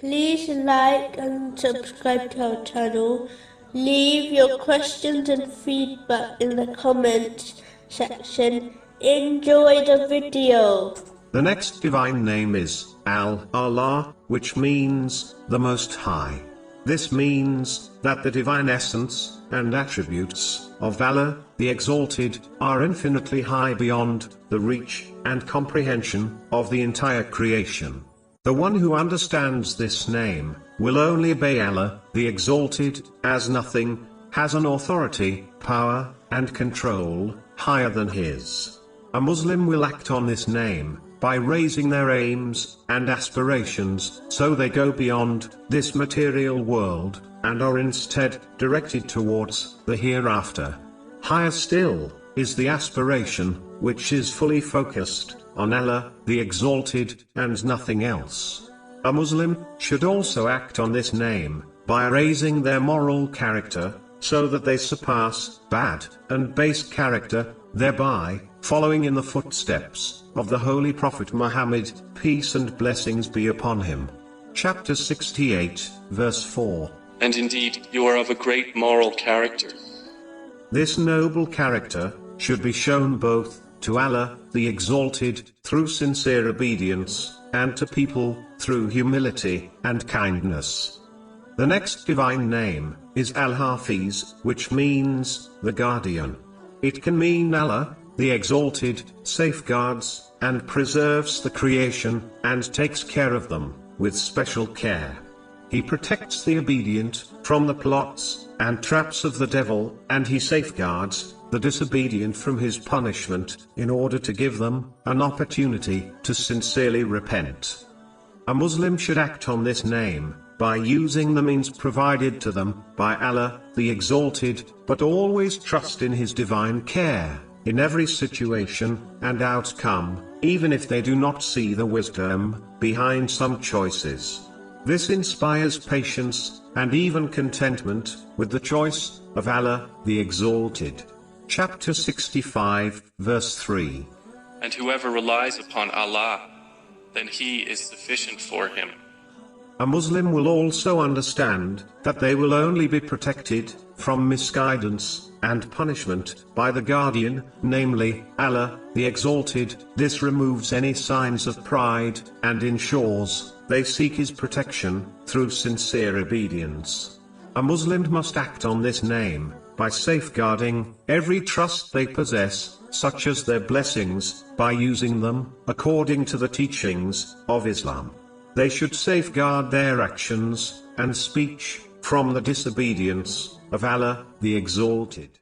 Please like and subscribe to our channel. Leave your questions and feedback in the comments section. Enjoy the video. The next divine name is Al-Aliyy, which means the Most High. This means that the divine essence and attributes of Allah, the Exalted, are infinitely high beyond the reach and comprehension of the entire creation. The one who understands this name will only obey Allah, the Exalted, as nothing has an authority, power, and control higher than his. A Muslim will act on this name by raising their aims and aspirations so they go beyond this material world and are instead directed towards the hereafter. Higher still is the aspiration which is fully focused on Allah, the Exalted, and nothing else. A Muslim should also act on this name by raising their moral character so that they surpass bad and base character, thereby following in the footsteps of the Holy Prophet Muhammad, peace and blessings be upon him. Chapter 68, verse 4. And indeed, you are of a great moral character. This noble character should be shown both to Allah, the Exalted, through sincere obedience, and to people, through humility and kindness. The next divine name is Al-Hafiz, which means the guardian. It can mean Allah, the Exalted, safeguards and preserves the creation and takes care of them with special care. He protects the obedient from the plots and traps of the devil, and he safeguards the disobedient from his punishment, in order to give them an opportunity to sincerely repent. A Muslim should act on this name by using the means provided to them by Allah, the Exalted, but always trust in His divine care in every situation and outcome, even if they do not see the wisdom behind some choices. This inspires patience and even contentment with the choice of Allah, the Exalted. Chapter 65, verse 3. And whoever relies upon Allah, then He is sufficient for him. A Muslim will also understand that they will only be protected from misguidance and punishment by the guardian, namely, Allah, the Exalted. This removes any signs of pride and ensures they seek His protection through sincere obedience. A Muslim must act on this name by safeguarding every trust they possess, such as their blessings, by using them according to the teachings of Islam. They should safeguard their actions and speech from the disobedience of Allah, the Exalted.